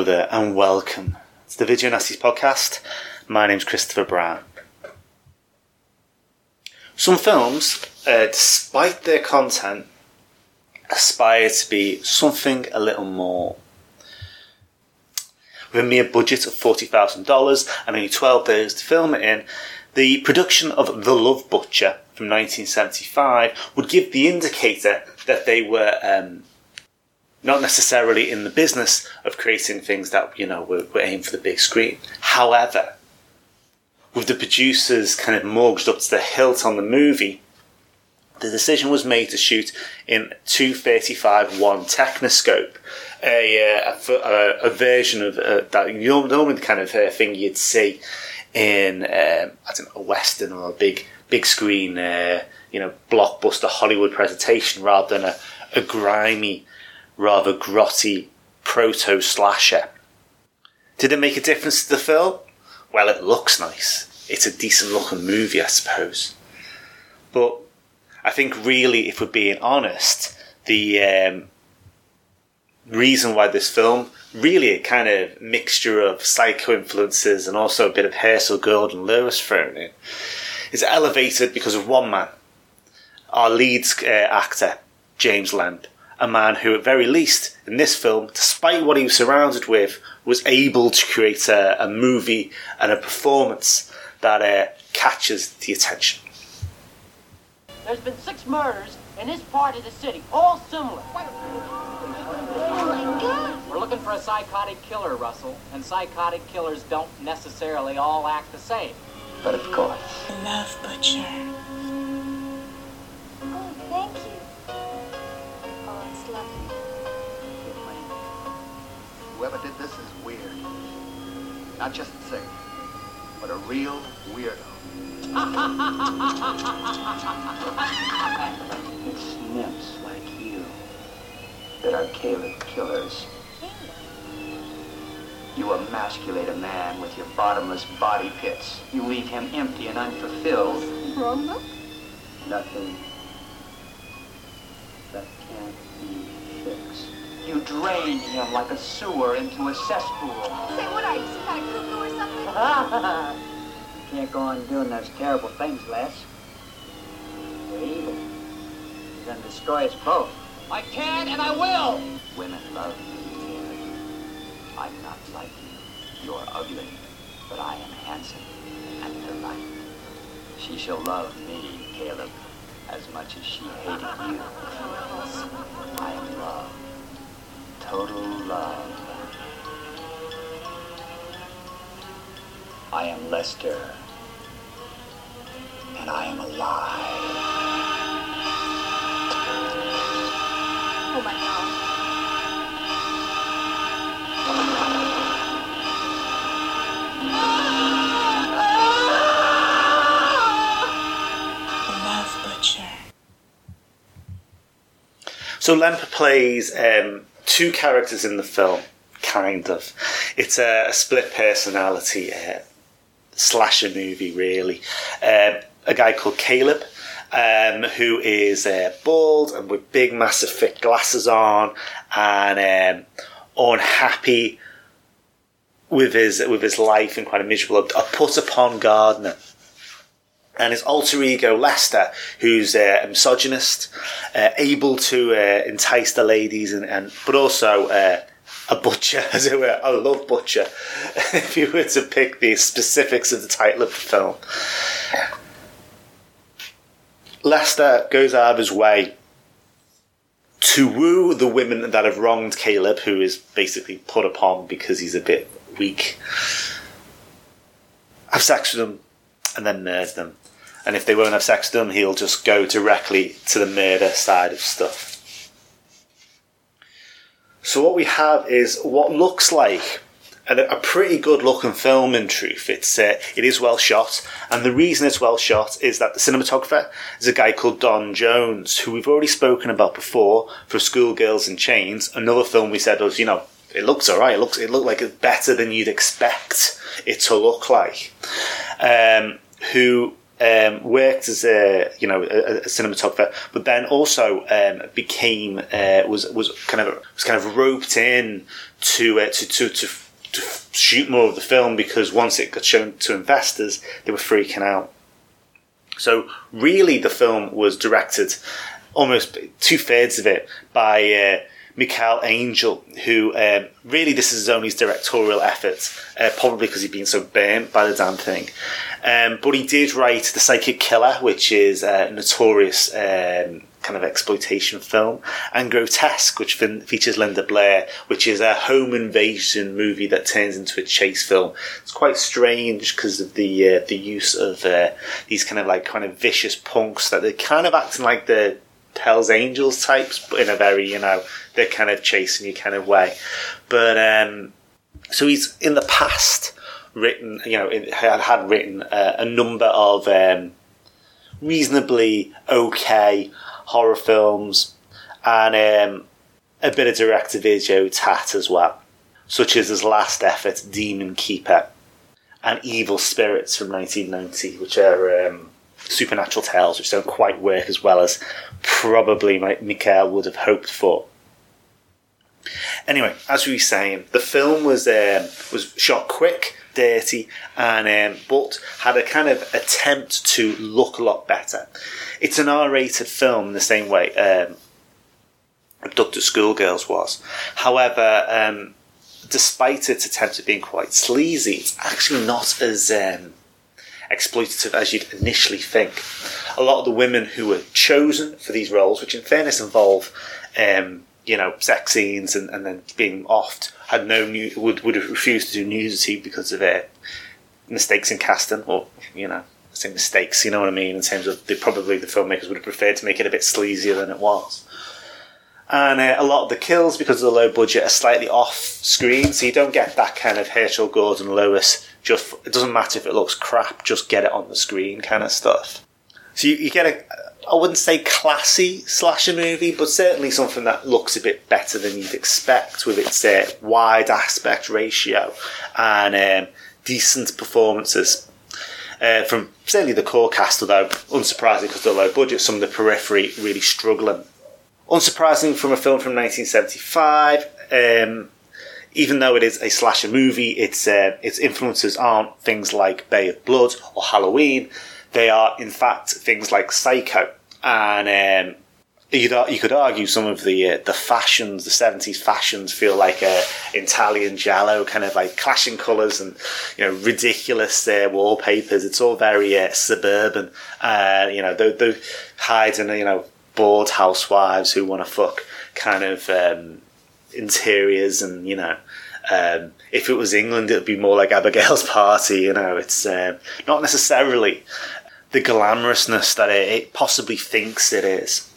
Hello there and welcome to the Video Nasties podcast. My name's Christopher Brown. Some films, uh, despite their content, aspire to be something a little more. With a mere budget of $40,000 and only 12 days to film it in, the production of The Love Butcher from 1975 would give the indicator that they were um, not necessarily in the business of creating things that you know were, were aimed for the big screen. However, with the producers kind of mortgaged up to the hilt on the movie, the decision was made to shoot in 235 one Technoscope, a, uh, a, a- a version of uh, that normally the kind of uh, thing you'd see in um, I don't know a western or a big big screen, uh, you know, blockbuster Hollywood presentation rather than a, a grimy rather grotty proto slasher. Did it make a difference to the film? Well, it looks nice. It's a decent looking movie, I suppose. But I think, really, if we're being honest, the um, reason why this film really a kind of mixture of psycho influences and also a bit of Hazel and Lewis thrown in is elevated because of one man, our lead uh, actor, James Lamb, a man who, at very least, in this film, despite what he was surrounded with, was able to create a, a movie and a performance that uh, catches the attention. There's been six murders in this part of the city, all similar. Oh We're looking for a psychotic killer, Russell, and psychotic killers don't necessarily all act the same. But of course. Love Butcher. Whoever did this is weird. Not just sick, but a real weirdo. It's nymphs like you that are Caleb killers. You emasculate a man with your bottomless body pits. You leave him empty and unfulfilled. Wrong? Nothing that can't be fixed. You drain him like a sewer into a cesspool. Say, what are you, some kind of cuckoo or something? You can't go on doing those terrible things, Les. You're evil. You're gonna destroy us both. I can and I will! Women love you, Caleb. I'm not like you. You're ugly, but I am handsome and polite. She shall love me, Caleb, as much as she hated you. Oh, Lester. And I am alive. Oh my god. Love Butcher. So Lemper plays um, two characters in the film, kind of. It's a, a split personality uh, slasher movie, really. Um, a guy called Caleb, um, who is uh, bald and with big, massive, thick glasses on, and um, unhappy with his with his life and quite a miserable, a put upon gardener and his alter ego Lester, who's uh, a misogynist, uh, able to uh, entice the ladies, and, and but also uh, a butcher, as it were, a love butcher. if you were to pick the specifics of the title of the film, Lester goes out of his way to woo the women that have wronged Caleb, who is basically put upon because he's a bit weak. Have sex with them and then murder them. and if they won't have sex with him, he'll just go directly to the murder side of stuff. So what we have is what looks like a, pretty good looking film. In truth, it's uh, it is well shot, and the reason it's well shot is that the cinematographer is a guy called Don Jones, who we've already spoken about before for Schoolgirls in Chains. Another film we said was, you know, it looks alright. It looks it looked like it's better than you'd expect it to look like. Um, who um, worked as a you know a, a cinematographer, but then also um, became uh, was was kind of was kind of roped in to, uh, to to to to shoot more of the film because once it got shown to investors, they were freaking out. So really, the film was directed almost two thirds of it by. Uh, Mikel Angel, who um, really this is only his directorial effort, uh, probably because he'd been so burnt by the damn thing. Um, but he did write The Psychic Killer, which is a notorious um, kind of exploitation film, and Grotesque, which fin- features Linda Blair, which is a home invasion movie that turns into a chase film. It's quite strange because of the uh, the use of uh, these kind of like kind of vicious punks that they're kind of acting like the Hell's Angels types, but in a very you know they're kind of chasing you kind of way. But um, so he's in the past written, you know, had, had written uh, a number of um, reasonably okay horror films and um, a bit of direct to video tat as well, such as his last effort, Demon Keeper, and Evil Spirits from 1990, which are um, supernatural tales which don't quite work as well as probably Mikel would have hoped for. Anyway, as we were saying, the film was um, was shot quick dirty, and um, but had a kind of attempt to look a lot better. It's an R-rated film in the same way um, Abducted Schoolgirls was. However, um, despite its attempt at being quite sleazy, it's actually not as um, exploitative as you'd initially think. A lot of the women who were chosen for these roles, which in fairness involve um, you know, sex scenes and, and then being offed, had no new, would would have refused to do nudity because of uh, mistakes in casting, or you know, I say mistakes. You know what I mean? In terms of the probably the filmmakers would have preferred to make it a bit sleazier than it was. And uh, a lot of the kills, because of the low budget, are slightly off screen, so you don't get that kind of Herschell Gordon Lewis. Just it doesn't matter if it looks crap, just get it on the screen kind of stuff. So you, you get a, I wouldn't say classy slasher movie, but certainly something that looks a bit better than you'd expect with its uh, wide aspect ratio and um, decent performances. Uh, from certainly the core cast, although unsurprising because of the low budget, some of the periphery really struggling. Unsurprising from a film from 1975, um, even though it is a slasher movie, its uh, its influences aren't things like Bay of Blood or Halloween. They are, in fact, things like Psycho and um, you'd, you could argue some of the uh, the fashions, the seventies fashions, feel like a Italian giallo, kind of like clashing colours and you know ridiculous uh, wallpapers. It's all very uh, suburban. Uh, you know, the the hiding you know bored housewives who want to fuck kind of um, interiors and you know. Um, if it was England, it would be more like Abigail's Party. You know, it's uh, not necessarily the glamorousness that it, it possibly thinks it is.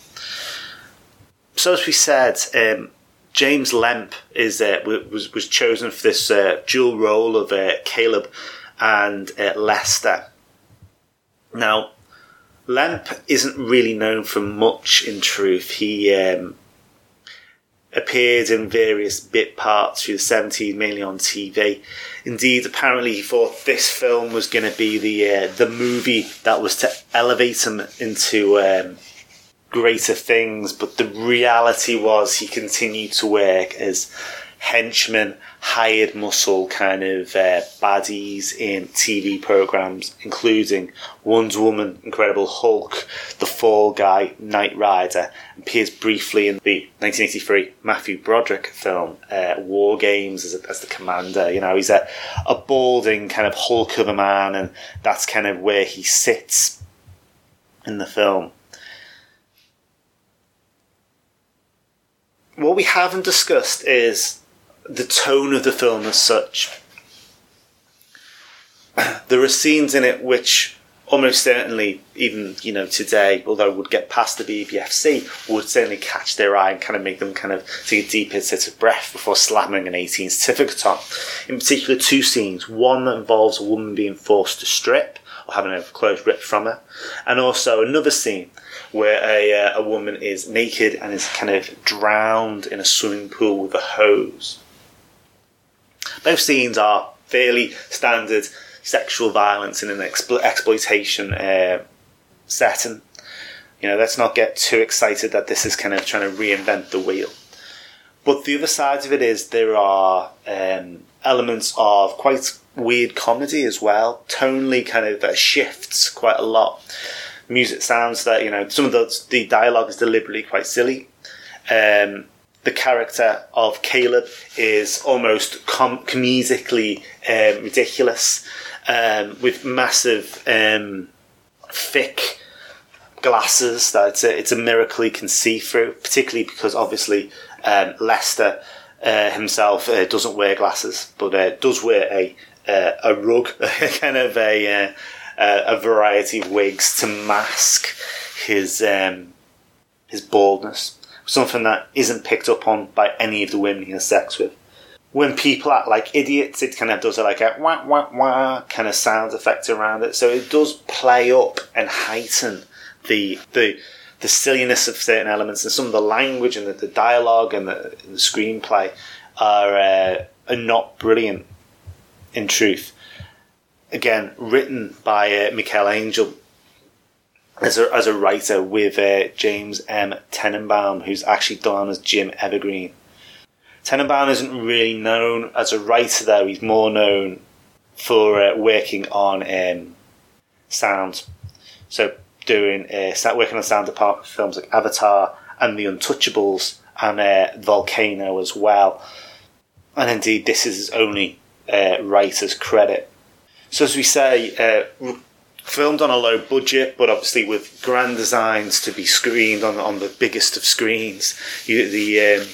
So as we said, um, James Lemp is uh, was was chosen for this uh, dual role of uh, Caleb and uh, Lester. Now, Lemp isn't really known for much. In truth, he um, appeared in various bit parts through the 70s, mainly on TV. Indeed, apparently he thought this film was going to be the uh, the movie that was to elevate him into um, greater things, but the reality was he continued to work as henchman, hired muscle kind of uh, baddies in TV programs, including Wonder Woman, Incredible Hulk, The Fall Guy, Knight Rider, appears briefly in the 1983 Matthew Broderick film uh, War Games as, a, as, the commander. You know, he's a, a balding kind of Hulk of a man, and that's kind of where he sits in the film. What we haven't discussed is the tone of the film as such. There are scenes in it which almost certainly, even you know today, although would get past the BBFC, would certainly catch their eye and kind of make them kind of take a deep hit of breath before slamming an 18 certificate on. In particular, two scenes: one that involves a woman being forced to strip or having her clothes ripped from her, and also another scene where a, uh, a woman is naked and is kind of drowned in a swimming pool with a hose. Both scenes are fairly standard sexual violence in an explo- exploitation uh, setting. You know, let's not get too excited that this is kind of trying to reinvent the wheel. But the other side of it is there are um, elements of quite weird comedy as well. Tonally, kind of uh, shifts quite a lot. Music sounds that you know some of the the dialogue is deliberately quite silly. Um, the character of Caleb is almost com- comedically um, ridiculous, um, with massive, um, thick glasses that it's a, it's a miracle he can see through, particularly because obviously um, Lester uh, himself uh, doesn't wear glasses, but uh, does wear a uh, a rug, kind of a uh, a variety of wigs to mask his um, his baldness something that isn't picked up on by any of the women he has sex with. When people act like idiots, it kind of does a, like a wah wah wah kind of sound effect around it. So it does play up and heighten the the the silliness of certain elements and some of the language and the, the dialogue and the, the screenplay are uh, are not brilliant. In truth, again, written by uh, Angel, as a, as a writer with uh, James M. Tanenbaum, who's actually done as Jim Evergreen. Tanenbaum isn't really known as a writer, though. He's more known for uh, working on um, sound. So, doing uh, working on sound department films like Avatar and The Untouchables and uh, Volcano as well. And indeed, this is his only uh, writer's credit. So, as we say, uh, filmed on a low budget, but obviously with grand designs to be screened on on the biggest of screens. You, the um,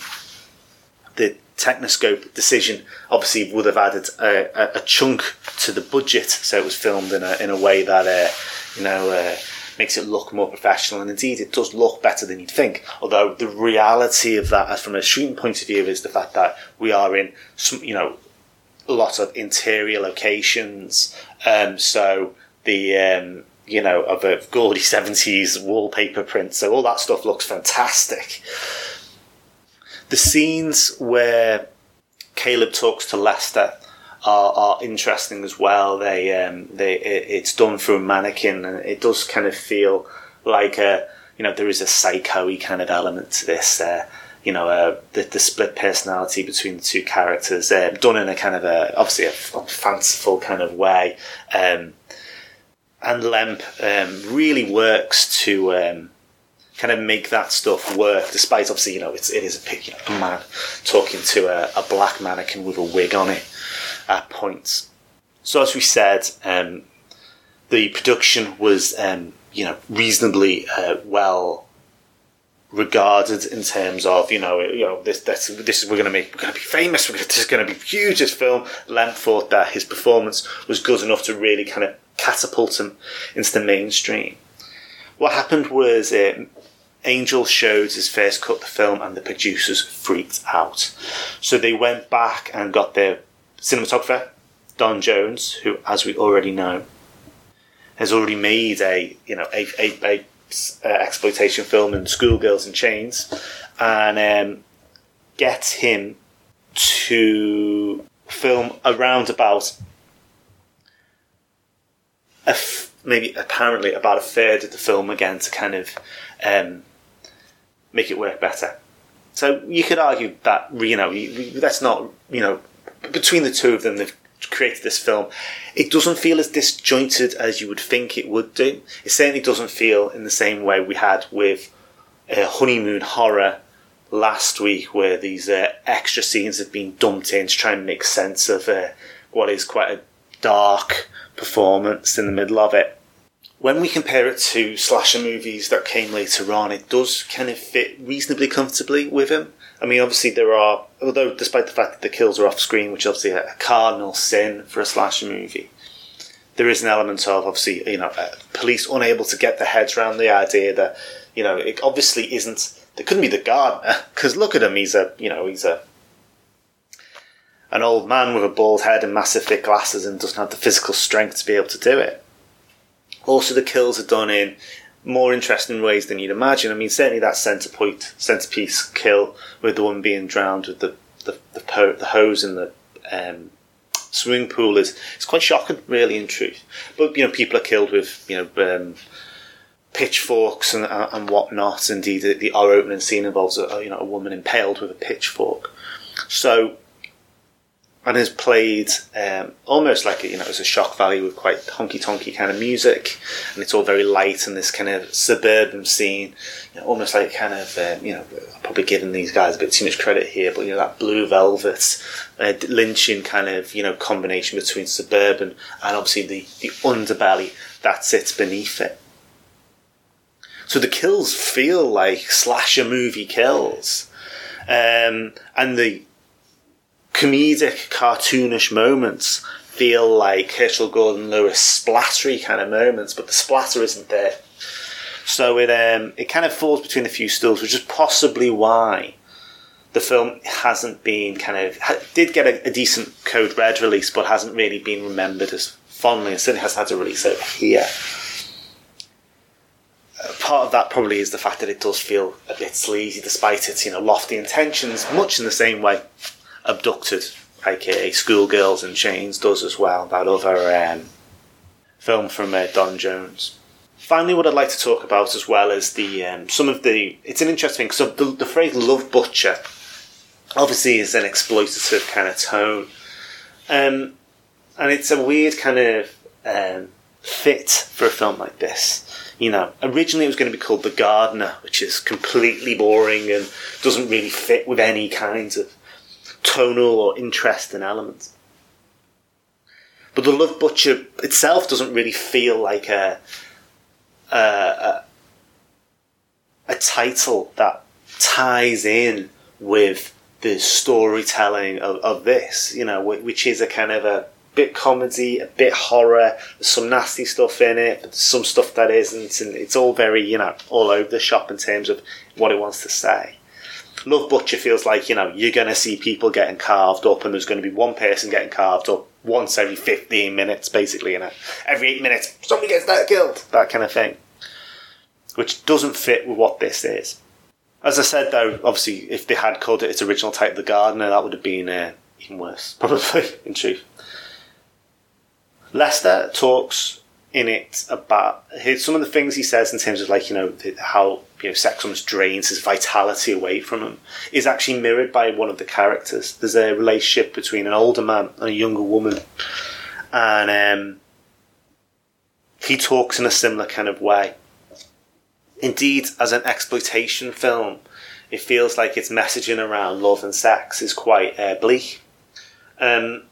the Technoscope decision obviously would have added a, a, chunk to the budget, so it was filmed in a in a way that uh, you know. Uh, makes it look more professional, and indeed, it does look better than you'd think. Although the reality of that, as from a shooting point of view, is the fact that we are in some, you know, a lot of interior locations. Um, so the um, you know of a gaudy seventies wallpaper print. So all that stuff looks fantastic. The scenes where Caleb talks to Lester are, are interesting as well. They um, they it, it's done through a mannequin, and it does kind of feel like a you know there is a psycho kind of element to this. Uh, you know, uh, the, the split personality between the two characters, uh, done in a kind of a obviously a, fanciful kind of way. Um, and Lemp um, really works to um, kind of make that stuff work, despite obviously, you know, it's, it is a, you know, man talking to a, a, black mannequin with a wig on it at points. So, as we said, um, the production was, um, you know, reasonably uh, well regarded in terms of you know you know this this, this is we're going to make we're going to be famous we're gonna, this is going to be huge this film Lemp thought that his performance was good enough to really kind of catapult him into the mainstream. What happened was uh, Angel showed his first cut of the film and the producers freaked out. So they went back and got their cinematographer, Don Jones, who, as we already know, has already made a you know a, a, a uh, exploitation film in Schoolgirls in Chains, and um, get him to film around about maybe apparently about a third of the film again to kind of um, make it work better. So you could argue that you know that's not you know between the two of them they've created this film. It doesn't feel as disjointed as you would think it would do. It certainly doesn't feel in the same way we had with uh, Honeymoon Horror last week, where these uh, extra scenes have been dumped in to try and make sense of uh, what is quite a dark performance in the middle of it. When we compare it to slasher movies that came later on, it does kind of fit reasonably comfortably with him. I mean, obviously there are, although despite the fact that the kills are off screen, which is obviously a cardinal sin for a slasher movie, there is an element of obviously you know uh, police unable to get their heads around the idea that you know it obviously isn't. It couldn't be the gardener because look at him. He's a you know he's a an old man with a bald head and massive thick glasses and doesn't have the physical strength to be able to do it. Also, the kills are done in more interesting ways than you'd imagine. I mean, certainly that centre point, centerpiece kill with the one being drowned with the the the, po- the hose in the um, swimming pool is it's quite shocking, really, in truth. But you know, people are killed with you know. Um, pitchforks and, and whatnot. Indeed, the, the opening scene involves a, you know a woman impaled with a pitchfork. So and has played um, almost like you know as a shock value with quite honky tonky kind of music, and it's all very light and this kind of suburban scene, you know, almost like kind of um, you know probably giving these guys a bit too much credit here, but you know that blue velvet uh, lynching kind of you know combination between suburban and obviously the the underbelly that sits beneath it. So the kills feel like slasher movie kills, um, and the comedic, cartoonish moments feel like Herschell Gordon Lewis splattery kind of moments, but the splatter isn't there. So it um, it kind of falls between a few stools, which is possibly why the film hasn't been kind of did get a, a decent code red release, but hasn't really been remembered as fondly. It certainly hasn't had a release over here. Uh, part of that probably is the fact that it does feel a bit sleazy, despite its you know lofty intentions, much in the same way Abducted, aka Schoolgirls in Chains, does as well. That other um, film from uh, Don Jones. Finally, what I'd like to talk about as well is the um, some of the. It's an interesting so the, the phrase "love butcher" obviously is an exploitative kind of tone, um, and it's a weird kind of um, fit for a film like this. You know, originally it was going to be called The Gardener, which is completely boring and doesn't really fit with any kinds of tonal or interesting elements. But the Love Butcher itself doesn't really feel like a a, a, title that ties in with the storytelling of, of this, you know, which is a kind of a bit comedy, a bit horror, some nasty stuff in it, some stuff that isn't, and it's all very, you know, all over the shop in terms of what it wants to say. Love Butcher feels like, you know, you're going to see people getting carved up and there's going to be one person getting carved up once every 15 minutes, basically, you know. Every eight minutes, somebody gets that killed, that kind of thing. Which doesn't fit with what this is. As I said, though, obviously, if they had called it its original title, The Gardener, that would have been uh, even worse, probably, in truth. Lester talks in it about some of the things he says in terms of like you know how you know sex almost drains his vitality away from him is actually mirrored by one of the characters. There's a relationship between an older man and a younger woman, and um, he talks in a similar kind of way. Indeed, as an exploitation film, it feels like its messaging around love and sex is quite uh, bleak. Um,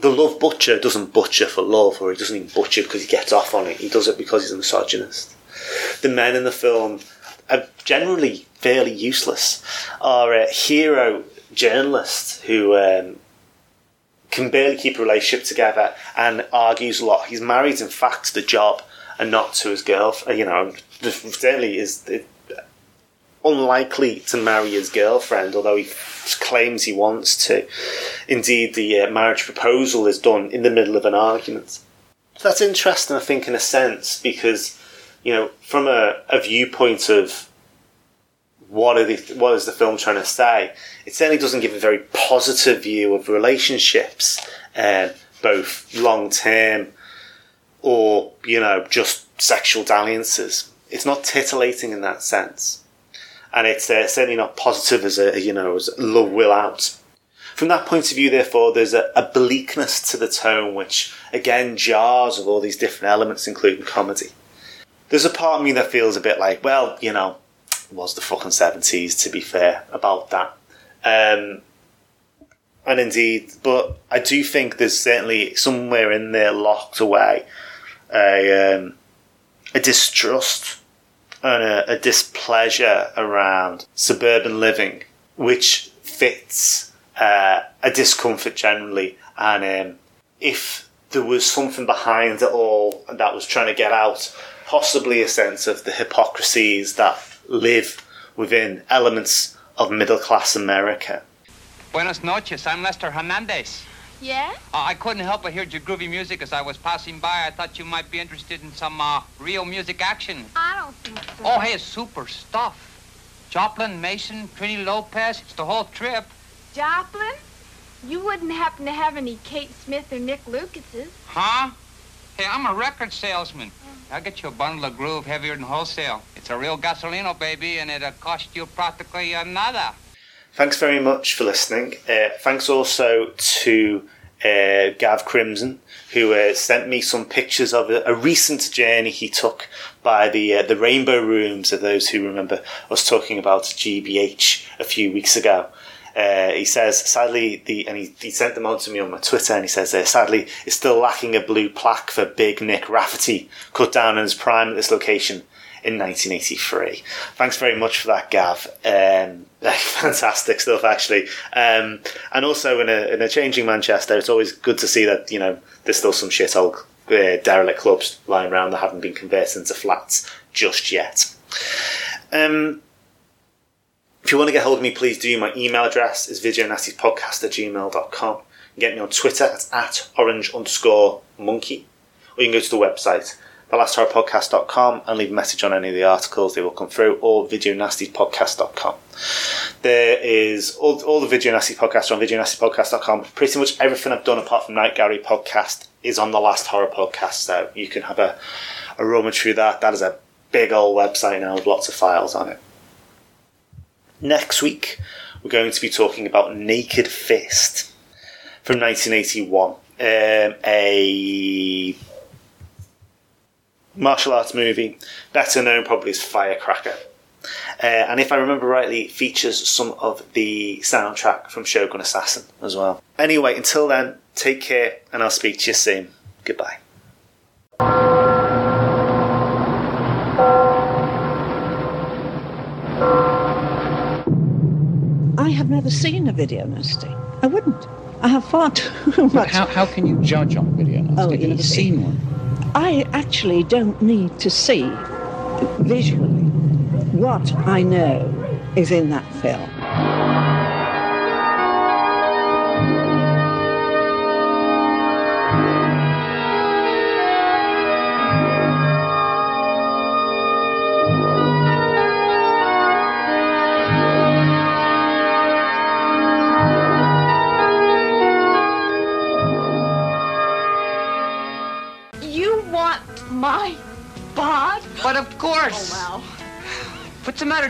the love butcher doesn't butcher for love, or he doesn't even butcher because he gets off on it. He does it because he's a misogynist. The men in the film are generally fairly useless. Are a hero journalist who um, can barely keep a relationship together and argues a lot. He's married, in fact, to the job and not to his girlfriend. You know, certainly is unlikely to marry his girlfriend, although he claims he wants to. Indeed, the uh, marriage proposal is done in the middle of an argument. So that's interesting, I think, in a sense, because, you know, from a, a viewpoint of what, are the, what is the film trying to say, it certainly doesn't give a very positive view of relationships, uh, both long term or, you know, just sexual dalliances. It's not titillating in that sense and it's uh, certainly not positive as a you know as love will out. From that point of view, therefore, there's a, a bleakness to the tone which again jars with all these different elements, including comedy. There's a part of me that feels a bit like, well, you know, was the fucking seventies to be fair about that. Um, and indeed, but I do think there's certainly somewhere in there locked away a um, a distrust and a, a displeasure around suburban living, which fits uh, a discomfort generally. And um, if there was something behind it all that was trying to get out, possibly a sense of the hypocrisies that live within elements of middle class America. Buenas noches. I'm Lester Hernandez. Yeah? Uh, I couldn't help but hear your groovy music as I was passing by. I thought you might be interested in some uh, real music action. I don't think so. Oh, hey, it's super stuff. Joplin, Mason, Trini Lopez. It's the whole trip. Joplin? You wouldn't happen to have any Kate Smith or Nick Lucases. Huh? Hey, I'm a record salesman. I'll get you a bundle of groove heavier than wholesale. It's a real gasolino, baby, and it'll cost you practically another. Thanks very much for listening. Uh, thanks also to uh, Gav Crimson, who uh, sent me some pictures of a, a recent journey he took by the uh, the Rainbow Rooms. Of those who remember us talking about GBH a few weeks ago. Uh, he says, sadly, the and he, he sent them on to me on my Twitter, and he says, uh, sadly, it's still lacking a blue plaque for Big Nick Rafferty, cut down in his prime at this location in 1983. Thanks very much for that, Gav. Um, fantastic stuff, actually. Um, and also in a, in a changing Manchester, it's always good to see that you know there's still some shithole uh, derelict clubs lying around that haven't been converted into flats just yet. Um, if you want to get hold of me, please do. My email address is videonastypodcast at gmail.com. Get me on Twitter, at orange underscore monkey. Or you can go to the website, thelasthorrorpodcast.com, and leave a message on any of the articles. They will come through, or videonastypodcast.com. There is all, all the Video Nasty podcasts are on videonastypodcast.com. Pretty much everything I've done apart from Night Gallery podcast is on the Last Horror podcast, so you can have a, a roaming through that. That is a big old website now with lots of files on it. Next week, we're going to be talking about Naked Fist from 1981. Um, a martial arts movie, better known probably as Firecracker. Uh, and if I remember rightly, it features some of the soundtrack from Shogun Assassin as well. Anyway, until then, take care, and I'll speak to you soon. Goodbye. I have never seen a video nasty. I wouldn't. I have far too much. How, how can you judge on video nasty? Oh, You've never seen one. I actually don't need to see visually what I know is in that film.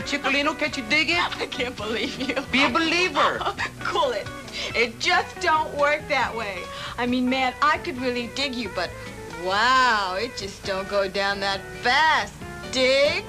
Chicolino? Can't you dig it? I can't believe you. Be a believer. cool it. It just don't work that way. I mean, man, I could really dig you, but wow, it just don't go down that fast. Dig?